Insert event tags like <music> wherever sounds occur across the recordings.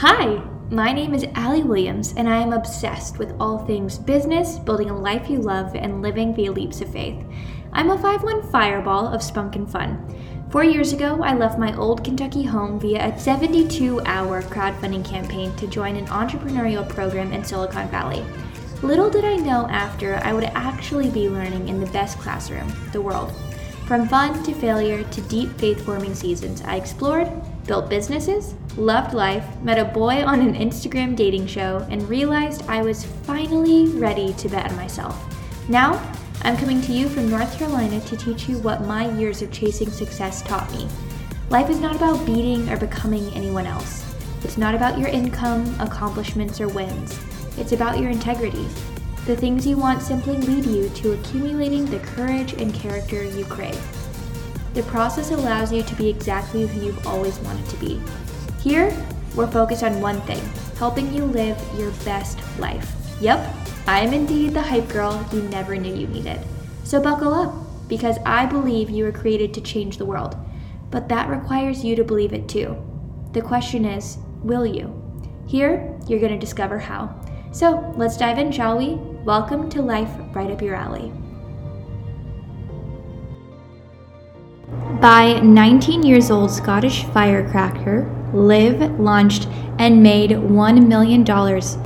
Hi, my name is Allee Williams, and I am obsessed with all things business, building a life you love, and living via leaps of faith. I'm a 5 1 fireball of spunk and fun. Four years ago, I left my old Kentucky home via a 72 hour crowdfunding campaign to join an entrepreneurial program in Silicon Valley. Little did I know after I would actually be learning in the best classroom, the world. From fun to failure to deep faith forming seasons, I explored, built businesses, loved life, met a boy on an Instagram dating show, and realized I was finally ready to bet on myself. Now, I'm coming to you from North Carolina to teach you what my years of chasing success taught me. Life is not about beating or becoming anyone else. It's not about your income, accomplishments, or wins. It's about your integrity. The things you want simply lead you to accumulating the courage and character you crave. The process allows you to be exactly who you've always wanted to be. Here, we're focused on one thing helping you live your best life. Yep, I am indeed the hype girl you never knew you needed. So buckle up, because I believe you were created to change the world. But that requires you to believe it too. The question is, will you? Here, you're going to discover how. So let's dive in, shall we? Welcome to Life Right Up Your Alley. By 19 years old Scottish firecracker, Liv launched and made $1 million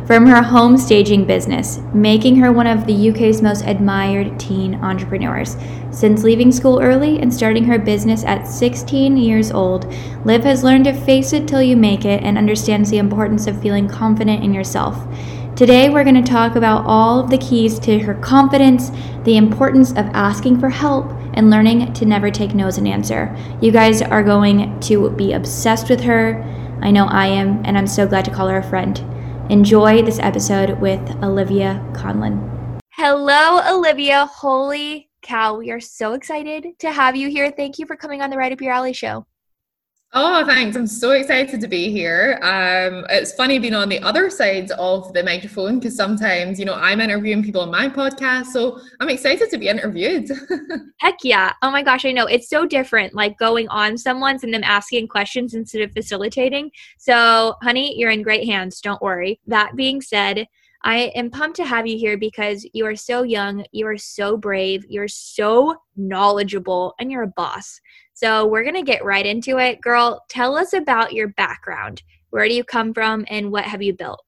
from her home staging business, making her one of the UK's most admired teen entrepreneurs. Since leaving school early and starting her business at 16 years old, Liv has learned to face it till you make it and understands the importance of feeling confident in yourself. Today, we're going to talk about all of the keys to her confidence, the importance of asking for help, and learning to never take no as an answer. You guys are going to be obsessed with her. I know I am, and I'm so glad to call her a friend. Enjoy this episode with Olivia Conlon. Hello, Olivia. Holy cow, we are so excited to have you here. Thank you for coming on the Right Up Your Alley show. Oh, thanks. I'm so excited to be here. Um, it's funny being on the other side of the microphone because sometimes, you know, I'm interviewing people on my podcast. So I'm excited to be interviewed. <laughs> Heck yeah. Oh my gosh, I know. It's so different, like going on someone's and them asking questions instead of facilitating. So, honey, you're in great hands. Don't worry. That being said, I am pumped to have you here because you are so young, you are so brave, you're so knowledgeable, and you're a boss. So we're going to get right into it. Girl, tell us about your background. Where do you come from and what have you built?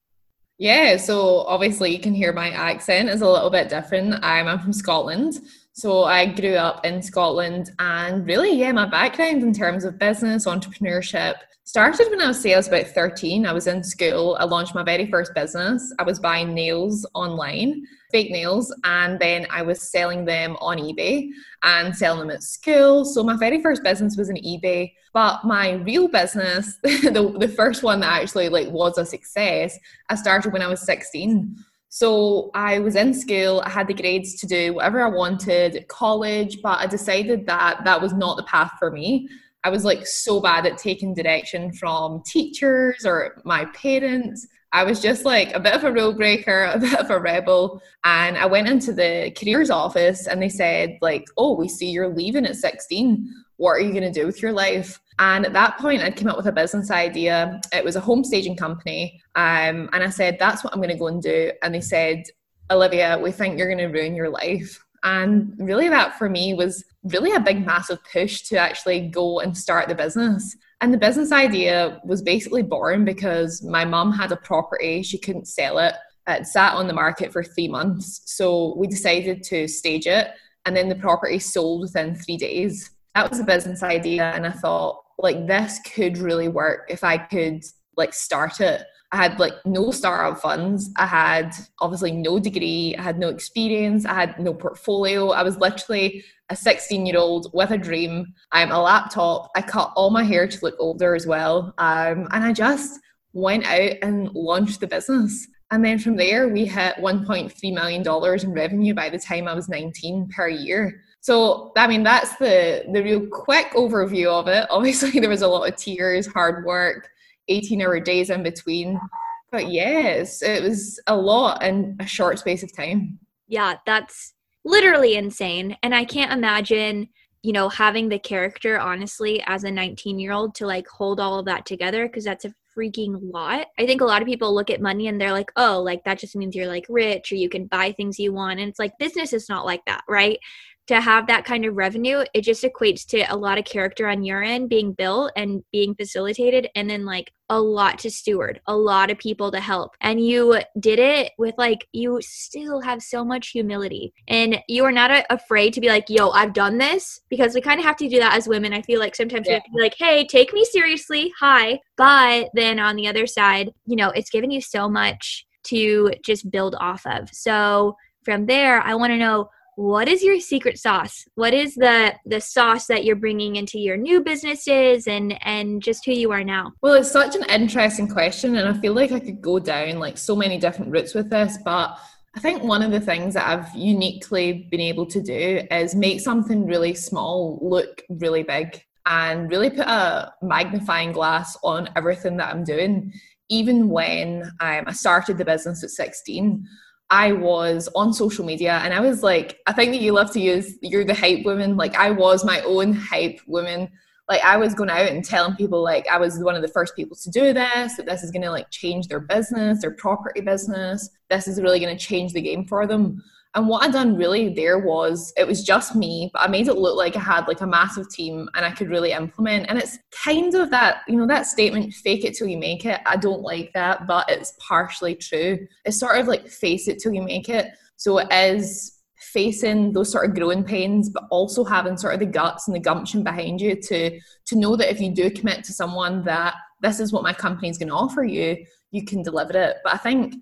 Yeah, so obviously you can hear my accent is a little bit different. I'm, I'm from Scotland. So I grew up in Scotland and really, yeah, my background in terms of business, entrepreneurship, started when I was, say, I was about 13. I was in school. I launched my very first business. I was buying nails online, fake nails, and then I was selling them on eBay and selling them at school. So my very first business was in eBay. But my real business, <laughs> the, the first one that actually like was a success, I started when I was 16. So I was in school, I had the grades to do whatever I wanted, college, but I decided that that was not the path for me. I was like so bad at taking direction from teachers or my parents. I was just like a bit of a rule breaker, a bit of a rebel. And I went into the careers office and they said, like, oh, we see you're leaving at 16. What are you going to do with your life? And at that point, I'd come up with a business idea. It was a home staging company. Um, and I said, that's what I'm going to go and do. And they said, Olivia, we think you're going to ruin your life. And really, that for me was really a big, massive push to actually go and start the business. And the business idea was basically born because my mum had a property, she couldn't sell it. It sat on the market for three months. So we decided to stage it, and then the property sold within three days. That was a business idea. And I thought, like, this could really work if I could like start it. I had like no startup funds. I had obviously no degree. I had no experience. I had no portfolio. I was literally a 16 year old with a dream. I'm a laptop. I cut all my hair to look older as well. Um, and I just went out and launched the business. And then from there, we hit $1.3 million in revenue by the time I was 19 per year. So, I mean, that's the, the real quick overview of it. <laughs> Obviously, there was a lot of tears, hard work, 18 hour days in between. But yes, it was a lot in a short space of time. Yeah, that's literally insane. And I can't imagine, you know, having the character, honestly, as a 19 year old to like hold all of that together because that's a freaking lot. I think a lot of people look at money and they're like, oh, like that just means you're like rich or you can buy things you want. And it's like business is not like that, right? To have that kind of revenue, it just equates to a lot of character on your end being built and being facilitated, and then like a lot to steward, a lot of people to help. And you did it with like, you still have so much humility. And you are not a- afraid to be like, yo, I've done this because we kind of have to do that as women. I feel like sometimes yeah. we have to be like, hey, take me seriously. Hi. But then on the other side, you know, it's given you so much to just build off of. So from there, I want to know what is your secret sauce? What is the the sauce that you're bringing into your new businesses and and just who you are now? Well it's such an interesting question and i feel like i could go down like so many different routes with this but i think one of the things that i've uniquely been able to do is make something really small look really big and really put a magnifying glass on everything that i'm doing. Even when um, i started the business at 16 I was on social media and I was like, I think that you love to use you're the hype woman. Like I was my own hype woman. Like I was going out and telling people like I was one of the first people to do this, that this is gonna like change their business, their property business. This is really gonna change the game for them. And what I done really there was it was just me, but I made it look like I had like a massive team and I could really implement. And it's kind of that, you know, that statement, fake it till you make it. I don't like that, but it's partially true. It's sort of like face it till you make it. So it is facing those sort of growing pains, but also having sort of the guts and the gumption behind you to to know that if you do commit to someone that this is what my company is going to offer you, you can deliver it. But I think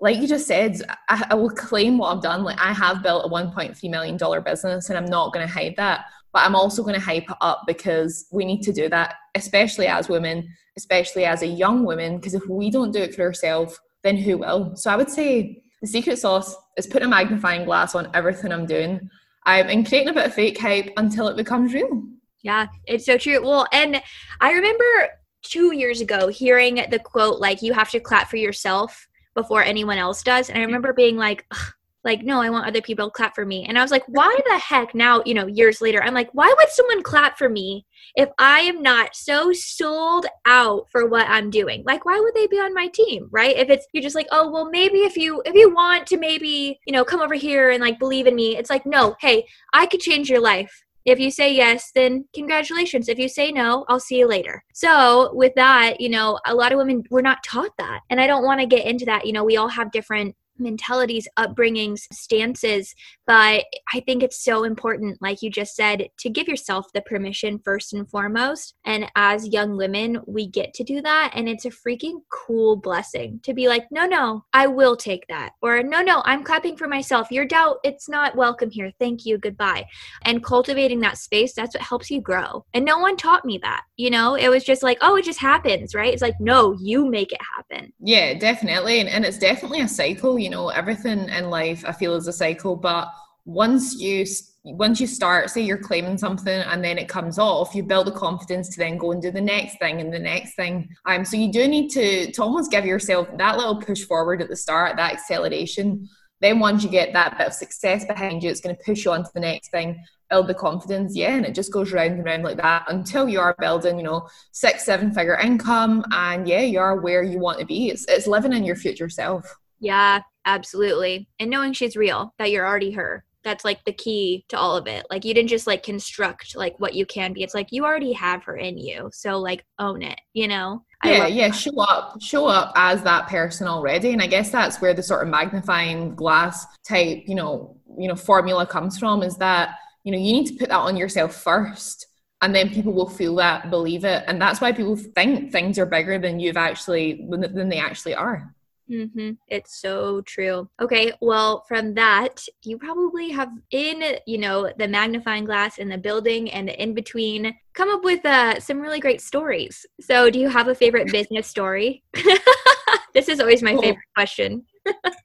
like you just said, I, I, will claim what I've done. Like I have built a 1.3 million dollar business, and I'm not going to hide that. But I'm also going to hype it up because we need to do that, especially as women, especially as a young woman. Because if we don't do it for ourselves, then who will? So I would say the secret sauce is putting a magnifying glass on everything I'm doing. Um, I'm creating a bit of fake hype until it becomes real. Yeah, it's so true. Well, and I remember two years ago hearing the quote like you have to clap for yourself before anyone else does. And I remember being like, like, no, I want other people to clap for me. And I was like, why the heck now, you know, years later, I'm like, why would someone clap for me if I am not so sold out for what I'm doing? Like, why would they be on my team? Right. If it's, you're just like, oh, well, maybe if you, if you want to maybe, you know, come over here and like believe in me, it's like, no, hey, I could change your life. If you say yes, then congratulations. If you say no, I'll see you later. So, with that, you know, a lot of women, we're not taught that. And I don't want to get into that. You know, we all have different mentalities, upbringings, stances. But I think it's so important, like you just said, to give yourself the permission first and foremost. And as young women, we get to do that. And it's a freaking cool blessing to be like, no, no, I will take that. Or no, no, I'm clapping for myself. Your doubt, it's not welcome here. Thank you. Goodbye. And cultivating that space, that's what helps you grow. And no one taught me that. You know, it was just like, oh, it just happens, right? It's like, no, you make it happen. Yeah, definitely. And, and it's definitely a cycle. You know, everything in life I feel is a cycle, but once you once you start say you're claiming something and then it comes off you build the confidence to then go and do the next thing and the next thing. Um so you do need to to almost give yourself that little push forward at the start that acceleration. Then once you get that bit of success behind you it's going to push you on to the next thing build the confidence yeah and it just goes round and round like that until you are building you know six seven figure income and yeah you are where you want to be. It's, it's living in your future self. Yeah, absolutely. And knowing she's real, that you're already her. That's like the key to all of it. Like you didn't just like construct like what you can be. It's like you already have her in you. So like own it, you know? yeah, yeah, that. show up, show up as that person already. And I guess that's where the sort of magnifying glass type, you know, you know, formula comes from is that, you know, you need to put that on yourself first and then people will feel that believe it and that's why people think things are bigger than you've actually than they actually are Mm-hmm. It's so true. Okay, well, from that, you probably have in, you know, the magnifying glass in the building and in between come up with uh, some really great stories. So, do you have a favorite business story? <laughs> this is always my favorite question.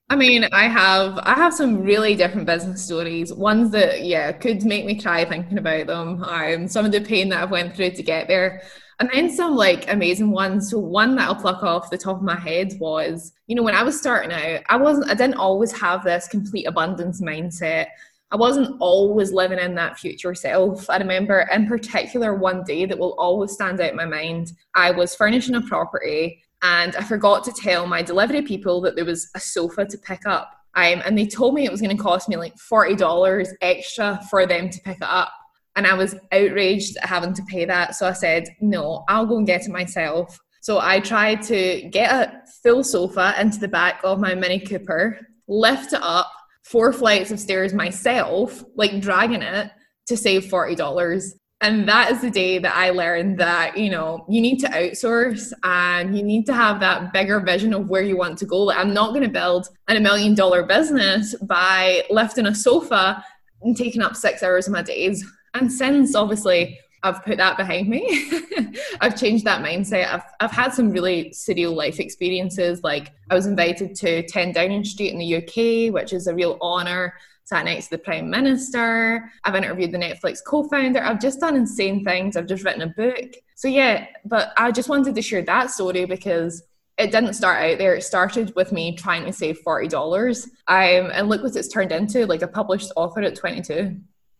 I mean, I have I have some really different business stories. Ones that yeah could make me cry thinking about them. Um, some of the pain that I've went through to get there. And then some like amazing ones. So one that I'll pluck off the top of my head was, you know, when I was starting out, I wasn't I didn't always have this complete abundance mindset. I wasn't always living in that future self. I remember in particular one day that will always stand out in my mind. I was furnishing a property and I forgot to tell my delivery people that there was a sofa to pick up. Um, and they told me it was going to cost me like $40 extra for them to pick it up. And I was outraged at having to pay that. So I said, no, I'll go and get it myself. So I tried to get a full sofa into the back of my Mini Cooper, lift it up four flights of stairs myself, like dragging it to save $40. And that is the day that I learned that, you know, you need to outsource and you need to have that bigger vision of where you want to go. Like, I'm not going to build a million dollar business by lifting a sofa and taking up six hours of my days. And since obviously I've put that behind me, <laughs> I've changed that mindset. I've, I've had some really surreal life experiences. Like I was invited to 10 Downing Street in the UK, which is a real honor sat next to the Prime Minister. I've interviewed the Netflix co founder. I've just done insane things. I've just written a book. So, yeah, but I just wanted to share that story because it didn't start out there. It started with me trying to save $40. Um, and look what it's turned into like a published author at 22.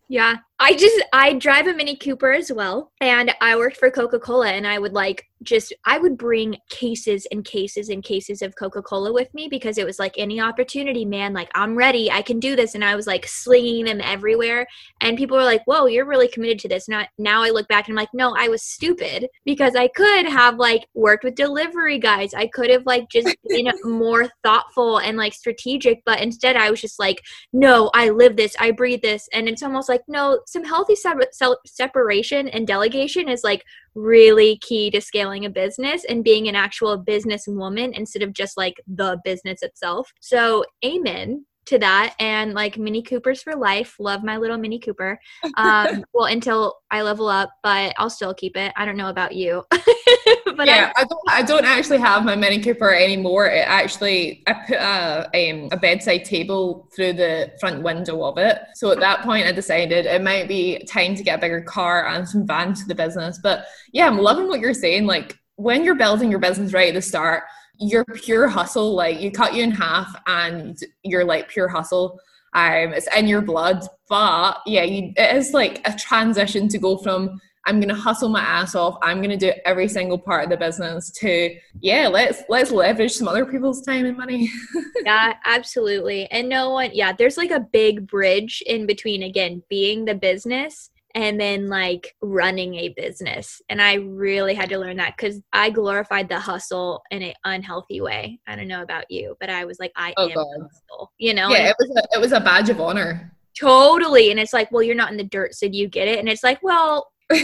Yeah. I just I drive a Mini Cooper as well and I worked for Coca-Cola and I would like just I would bring cases and cases and cases of Coca-Cola with me because it was like any opportunity man like I'm ready I can do this and I was like slinging them everywhere and people were like whoa you're really committed to this. Not now I look back and I'm like no I was stupid because I could have like worked with delivery guys I could have like just <laughs> been more thoughtful and like strategic but instead I was just like no I live this I breathe this and it's almost like no some healthy se- separation and delegation is like really key to scaling a business and being an actual business woman instead of just like the business itself. So, amen to that and like mini coopers for life. Love my little mini cooper. Um <laughs> well until i level up but i'll still keep it. I don't know about you <laughs> but yeah I, I, don't i don't actually have my mini cooper anymore. It actually i put a um, a bedside table through the front window of it. So at that point i decided it might be time to get a bigger car and some vans to the business. But yeah i'm loving what you're saying. Like when you're building your business right at the start your pure hustle, like you cut you in half and you're like pure hustle. Um, it's in your blood, but yeah, you, it is like a transition to go from I'm gonna hustle my ass off. I'm gonna do every single part of the business. To yeah, let's let's leverage some other people's time and money. <laughs> yeah, absolutely. And no one, yeah, there's like a big bridge in between. Again, being the business and then like running a business. And I really had to learn that because I glorified the hustle in an unhealthy way. I don't know about you, but I was like, I oh, am hustle, you know? Yeah, it was, a, it was a badge of honor. Totally. And it's like, well, you're not in the dirt, so do you get it? And it's like, well, <laughs>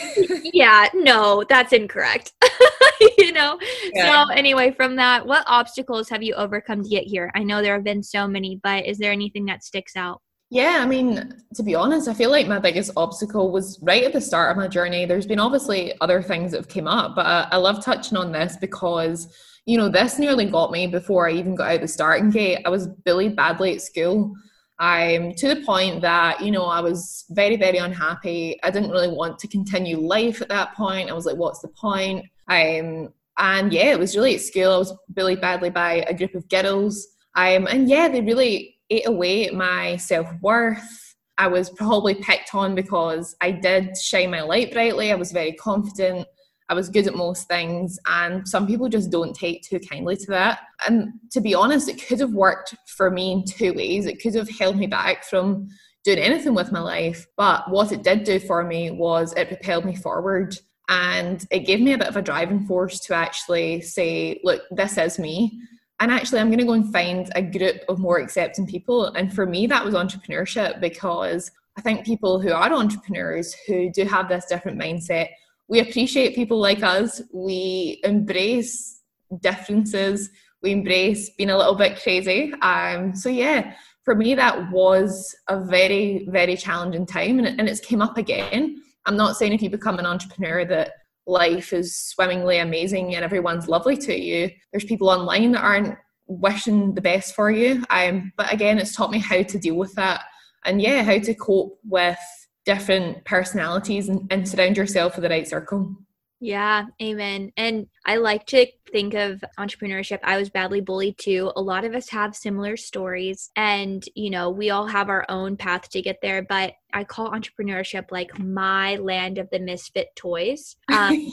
yeah, no, that's incorrect. <laughs> you know? Yeah. So, anyway, from that, what obstacles have you overcome to get here? I know there have been so many, but is there anything that sticks out? Yeah, I mean, to be honest, I feel like my biggest obstacle was right at the start of my journey. There's been obviously other things that have came up, but I, love touching on this because, you know, this nearly got me before I even got out the starting gate. I was bullied badly at school. I'm to the point that, you know, I was very, very unhappy. I didn't really want to continue life at that point. I was like, what's the point? Um, and yeah, it was really at school. I was bullied badly by a group of girls. Um, and yeah, they really ate away at my self worth. I was probably picked on because I did shine my light brightly. I was very confident. I was good at most things, and some people just don't take too kindly to that. And to be honest, it could have worked for me in two ways. It could have held me back from doing anything with my life, but what it did do for me was it propelled me forward and it gave me a bit of a driving force to actually say, look, this is me and actually i'm going to go and find a group of more accepting people. And for me that was entrepreneurship because i think people who are entrepreneurs who do have this different mindset we appreciate people like us. We embrace differences. We embrace being a little bit crazy. Um, so yeah for me that was a very very challenging time and, and it's came up again. I'm not saying if you become an entrepreneur that life is swimmingly amazing and everyone's lovely to you. There's people online that aren't wishing the best for you. Um, but again, it's taught me how to deal with that and yeah, how to cope with different personalities and, and surround yourself with the right circle. Yeah, amen. And I like to think of entrepreneurship. I was badly bullied too. A lot of us have similar stories, and you know, we all have our own path to get there. But I call entrepreneurship like my land of the misfit toys. <laughs> Um,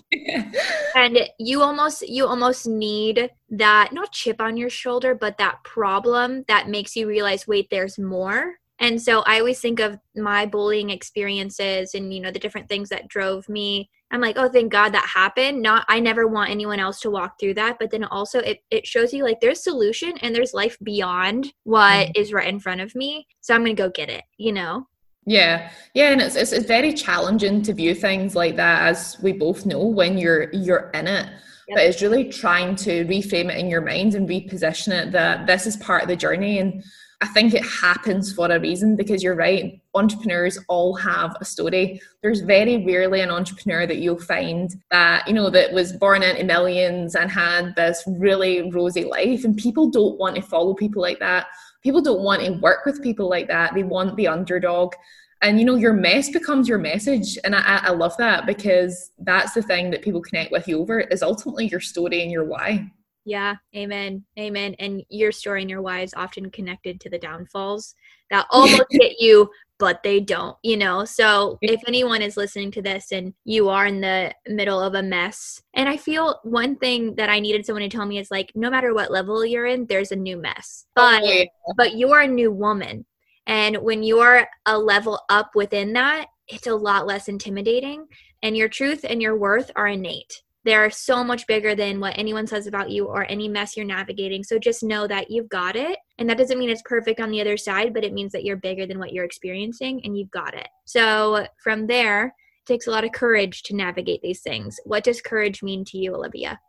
and you almost you almost need that not chip on your shoulder, but that problem that makes you realize, wait, there's more and so I always think of my bullying experiences and you know the different things that drove me. I'm like, oh, thank God that happened. Not I never want anyone else to walk through that. But then also it it shows you like there's solution and there's life beyond what mm. is right in front of me. So I'm gonna go get it, you know? Yeah, yeah, and it's, it's it's very challenging to view things like that, as we both know, when you're you're in it. But it's really trying to reframe it in your mind and reposition it that this is part of the journey and I think it happens for a reason because you're right. Entrepreneurs all have a story. There's very rarely an entrepreneur that you'll find that, you know, that was born into millions and had this really rosy life. And people don't want to follow people like that. People don't want to work with people like that. They want the underdog. And, you know, your mess becomes your message. And I, I love that because that's the thing that people connect with you over is ultimately your story and your why. Yeah, amen. Amen. And your story and your why is often connected to the downfalls that almost <laughs> hit you, but they don't, you know? So if anyone is listening to this and you are in the middle of a mess, and I feel one thing that I needed someone to tell me is like, no matter what level you're in, there's a new mess. Oh, but oh, yeah. but you're a new woman. And when you're a level up within that, it's a lot less intimidating. And your truth and your worth are innate they're so much bigger than what anyone says about you or any mess you're navigating. So just know that you've got it. And that doesn't mean it's perfect on the other side, but it means that you're bigger than what you're experiencing and you've got it. So from there, it takes a lot of courage to navigate these things. What does courage mean to you, Olivia?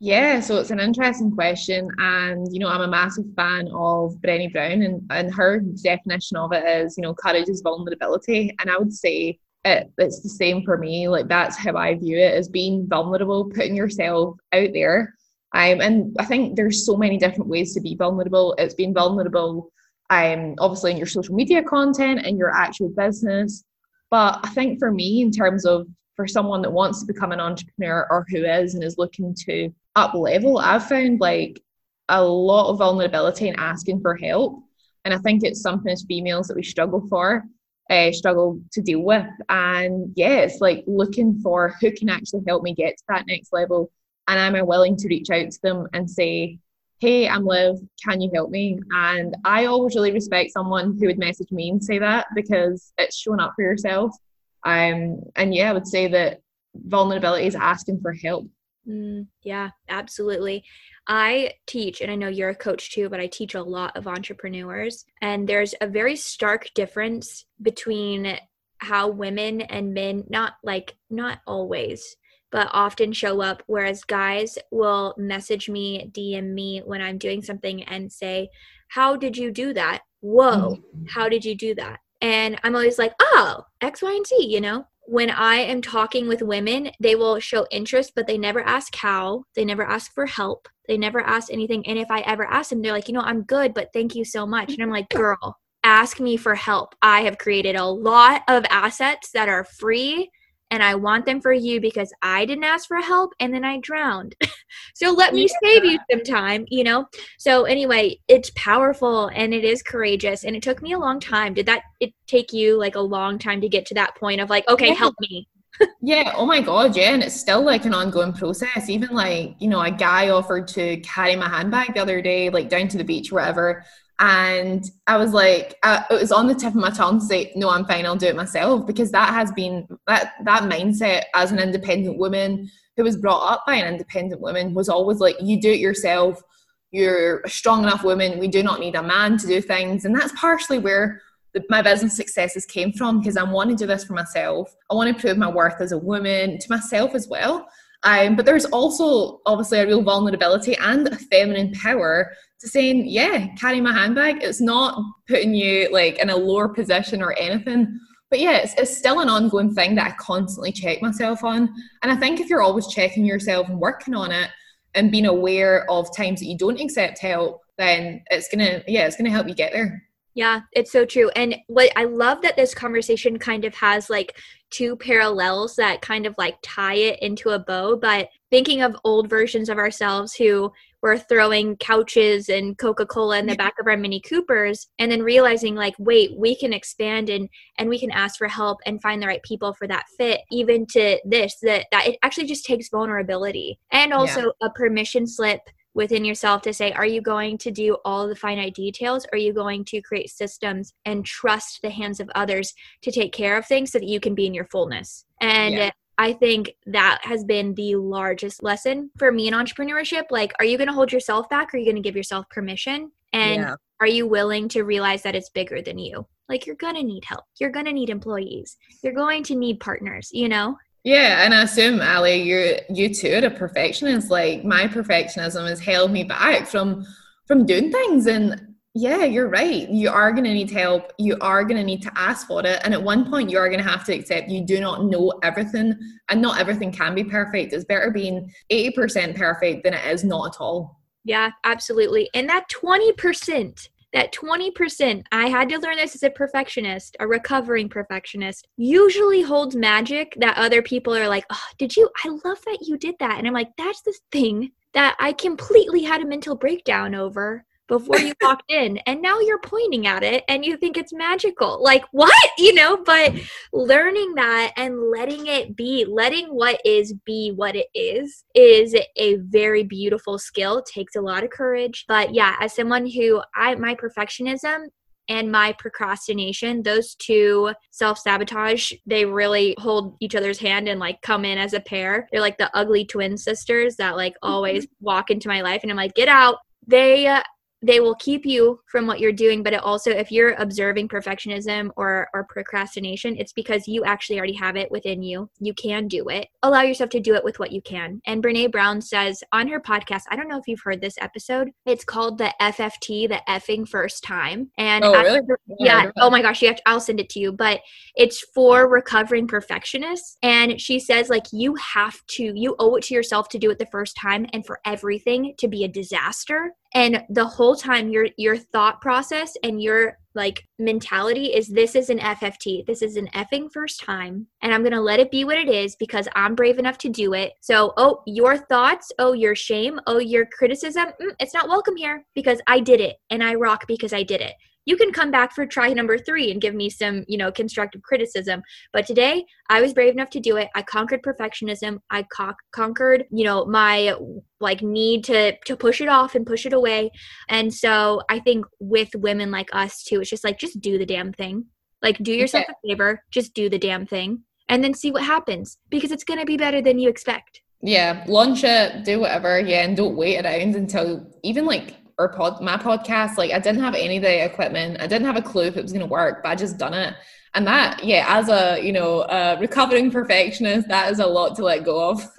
Yeah, so it's an interesting question. And, you know, I'm a massive fan of Brené Brown, and, and her definition of it is, you know, courage is vulnerability. And I would say it, it's the same for me. Like that's how I view it as being vulnerable, putting yourself out there. Um, and I think there's so many different ways to be vulnerable. It's being vulnerable, um, obviously in your social media content and your actual business. But I think for me, in terms of for someone that wants to become an entrepreneur or who is and is looking to up level, I've found like a lot of vulnerability in asking for help. And I think it's something as females that we struggle for uh, struggle to deal with. And yeah, it's like looking for who can actually help me get to that next level. And am I willing to reach out to them and say, hey, I'm Liv, can you help me? And I always really respect someone who would message me and say that because it's showing up for yourself. Um, and yeah, I would say that vulnerability is asking for help. Mm, yeah, absolutely. I teach, and I know you're a coach too, but I teach a lot of entrepreneurs. And there's a very stark difference between how women and men, not like, not always, but often show up. Whereas guys will message me, DM me when I'm doing something and say, How did you do that? Whoa, mm-hmm. how did you do that? And I'm always like, Oh, X, Y, and Z, you know? When I am talking with women, they will show interest, but they never ask how. They never ask for help. They never ask anything. And if I ever ask them, they're like, you know, I'm good, but thank you so much. And I'm like, mm-hmm. girl, ask me for help. I have created a lot of assets that are free and I want them for you because I didn't ask for help and then I drowned. <laughs> so let me yeah. save you some time, you know? So anyway, it's powerful and it is courageous and it took me a long time. Did that it take you like a long time to get to that point of like, okay, yeah. help me? <laughs> yeah, oh my god, yeah, and it's still like an ongoing process. Even like, you know, a guy offered to carry my handbag the other day, like down to the beach, whatever. And I was like, uh, it was on the tip of my tongue to say, no, I'm fine, I'll do it myself. Because that has been, that, that mindset as an independent woman who was brought up by an independent woman was always like, you do it yourself. You're a strong enough woman. We do not need a man to do things. And that's partially where the, my business successes came from because I want to do this for myself. I want to prove my worth as a woman to myself as well. Um, but there's also obviously a real vulnerability and a feminine power to saying, yeah, carry my handbag. It's not putting you like in a lower position or anything. But yeah, it's, it's still an ongoing thing that I constantly check myself on. And I think if you're always checking yourself and working on it and being aware of times that you don't accept help, then it's gonna, yeah, it's gonna help you get there. Yeah, it's so true. And what I love that this conversation kind of has like two parallels that kind of like tie it into a bow. But thinking of old versions of ourselves who were throwing couches and Coca-Cola in the back of our Mini Coopers and then realizing like, wait, we can expand and and we can ask for help and find the right people for that fit, even to this, that that it actually just takes vulnerability and also yeah. a permission slip within yourself to say, are you going to do all the finite details? Or are you going to create systems and trust the hands of others to take care of things so that you can be in your fullness? And yeah. I think that has been the largest lesson for me in entrepreneurship. Like, are you going to hold yourself back? Or are you going to give yourself permission? And yeah. are you willing to realize that it's bigger than you? Like, you're going to need help. You're going to need employees. You're going to need partners, you know? Yeah, and I assume Allee, you're you too are a perfectionist. Like my perfectionism has held me back from from doing things. And yeah, you're right. You are gonna need help. You are gonna need to ask for it. And at one point you are gonna have to accept you do not know everything and not everything can be perfect. It's better being 80% perfect than it is not at all. Yeah, absolutely. And that 20% that 20%, I had to learn this as a perfectionist, a recovering perfectionist, usually holds magic that other people are like, oh, did you? I love that you did that. And I'm like, that's the thing that I completely had a mental breakdown over before you walked in and now you're pointing at it and you think it's magical. Like what? <laughs> You know but mm-hmm. learning that and letting it be letting what is be what it is is a very beautiful skill. Takes a lot of courage. But yeah as someone who i my perfectionism and my procrastination those two self-sabotage they really hold each other's hand and like come in as a pair. They're like the ugly twin sisters that like mm-hmm. always walk into my life and i'm like get out. They uh, they will keep you from what you're doing but it also if you're observing perfectionism or or procrastination it's because you actually already have it within you. You can do it. Allow yourself to do it with what you can. And Brené Brown says on her podcast i don't know if you've heard this episode it's called the fft the effing first time. And oh, really? yeah, yeah oh my gosh you have to, i'll send it to you but it's for recovering perfectionists. And she says like you have to you owe it to yourself to do it the first time and for everything to be a disaster and the whole time your your thought process and your like mentality is this is an FFT. This is an effing first time and I'm going to let it be what it is because I'm brave enough to do it. So, oh, your thoughts, oh, your shame, oh, your criticism, mm, it's not welcome here because I did it and I rock because I did it you can come back for try number three and give me some you know constructive criticism. But today i was brave enough to do it. I conquered perfectionism. I co- conquered you know my like need to to push it off and push it away. And so i think with women like us too it's just like just do the damn thing. Like do yourself okay. a favor. Just do the damn thing. And then see what happens because it's going to be better than you expect. Yeah launch it do whatever yeah and don't wait around until even like or pod my podcast like i didn't have any of the equipment. I didn't have a clue if it was going to work but i just done it. And that yeah as a you know a recovering <laughs> perfectionist that is a lot to let go of. <laughs>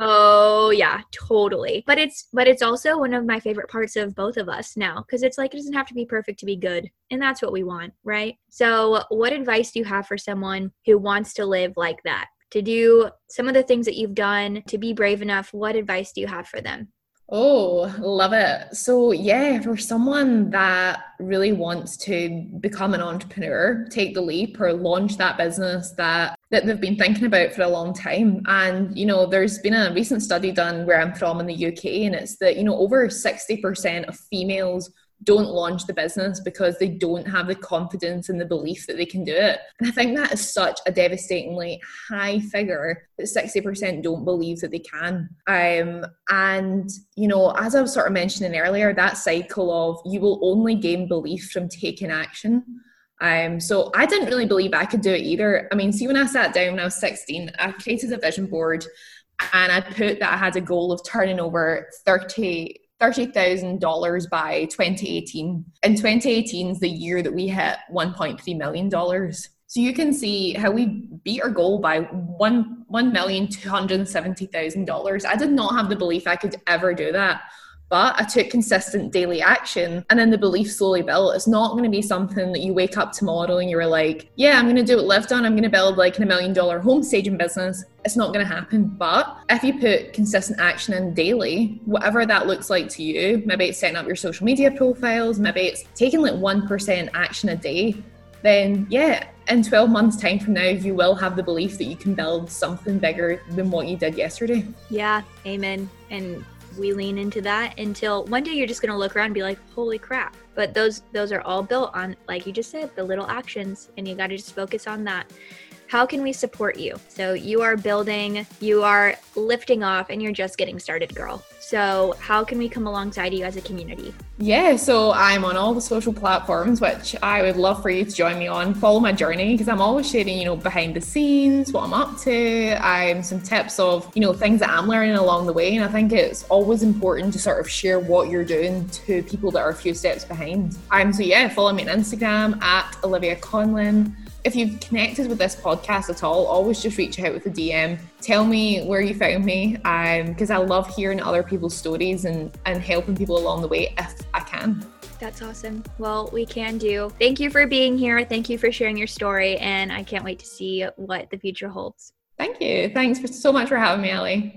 Oh yeah totally. But it's but it's also one of my favorite parts of both of us now because it's like it doesn't have to be perfect to be good and that's what we want right? So what advice do you have for someone who wants to live like that? To do some of the things that you've done to be brave enough what advice do you have for them Oh, love it. So, yeah, for someone that really wants to become an entrepreneur, take the leap or launch that business that that they've been thinking about for a long time. And, you know, there's been a recent study done where I'm from in the UK, and it's that, you know, over 60% of females don't launch the business because they don't have the confidence and the belief that they can do it. And I think that is such a devastatingly high figure that 60% don't believe that they can. Um, and, you know, as I was sort of mentioning earlier, that cycle of you will only gain belief from taking action. Um, so I didn't really believe I could do it either. I mean, see, when I sat down when I was 16, I created a vision board and I put that I had a goal of turning over 30 $30,000 by 2018. And 2018 is the year that we hit $1.3 million. So you can see how we beat our goal by one one million two hundred seventy thousand dollars. I did not have the belief I could ever do that. But I took consistent daily action and then the belief slowly built. It's not going to be something that you wake up tomorrow and you're like, yeah, I'm going to do what Liv done. I'm going to build like a million dollar home staging business. It's not going to happen. But if you put consistent action in daily, whatever that looks like to you, maybe it's setting up your social media profiles, maybe it's taking like 1% action a day, then yeah, in 12 months' time from now, you will have the belief that you can build something bigger than what you did yesterday. Yeah, amen. And we lean into that until one day you're just going to look around and be like holy crap. But those those are all built on like you just said the little actions and you got to just focus on that how can we support you? So you are building, you are lifting off, and you're just getting started, girl. So, how can we come alongside you as a community? Yeah, so I'm on all the social platforms, which I would love for you to join me on. Follow my journey because I'm always sharing, you know, behind the scenes, what I'm up to. I'm some tips of, you know, things that I'm learning along the way. And I think it's always important to sort of share what you're doing to people that are a few steps behind. I'm so yeah, follow me on Instagram at Olivia Conlon if you've connected with this podcast at all, always just reach out with a DM. Tell me where you found me, because um, I love hearing other people's stories and and helping people along the way if I can. That's awesome. Well, we can do. Thank you for being here. Thank you for sharing your story, and I can't wait to see what the future holds. Thank you. Thanks for so much for having me, Ellie.